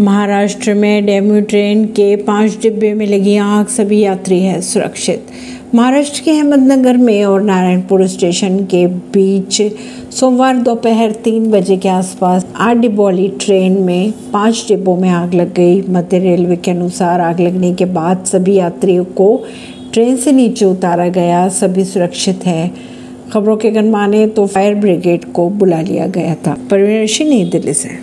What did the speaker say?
महाराष्ट्र में DEMU train के पाँच डिब्बे में लगी आग, सभी यात्री हैं सुरक्षित। महाराष्ट्र के अहमदनगर में और नारायणपुर स्टेशन के बीच सोमवार दोपहर तीन बजे के आसपास आठ डिब्बों वाली ट्रेन में पाँच डिब्बों में आग लग गई। मध्य रेलवे के अनुसार आग लगने के बाद सभी यात्रियों को ट्रेन से नीचे उतारा गया। सभी सुरक्षित हैं। खबरों के अगर माने तो फायर ब्रिगेड को बुला लिया गया था। परवीन नई दिल्ली से।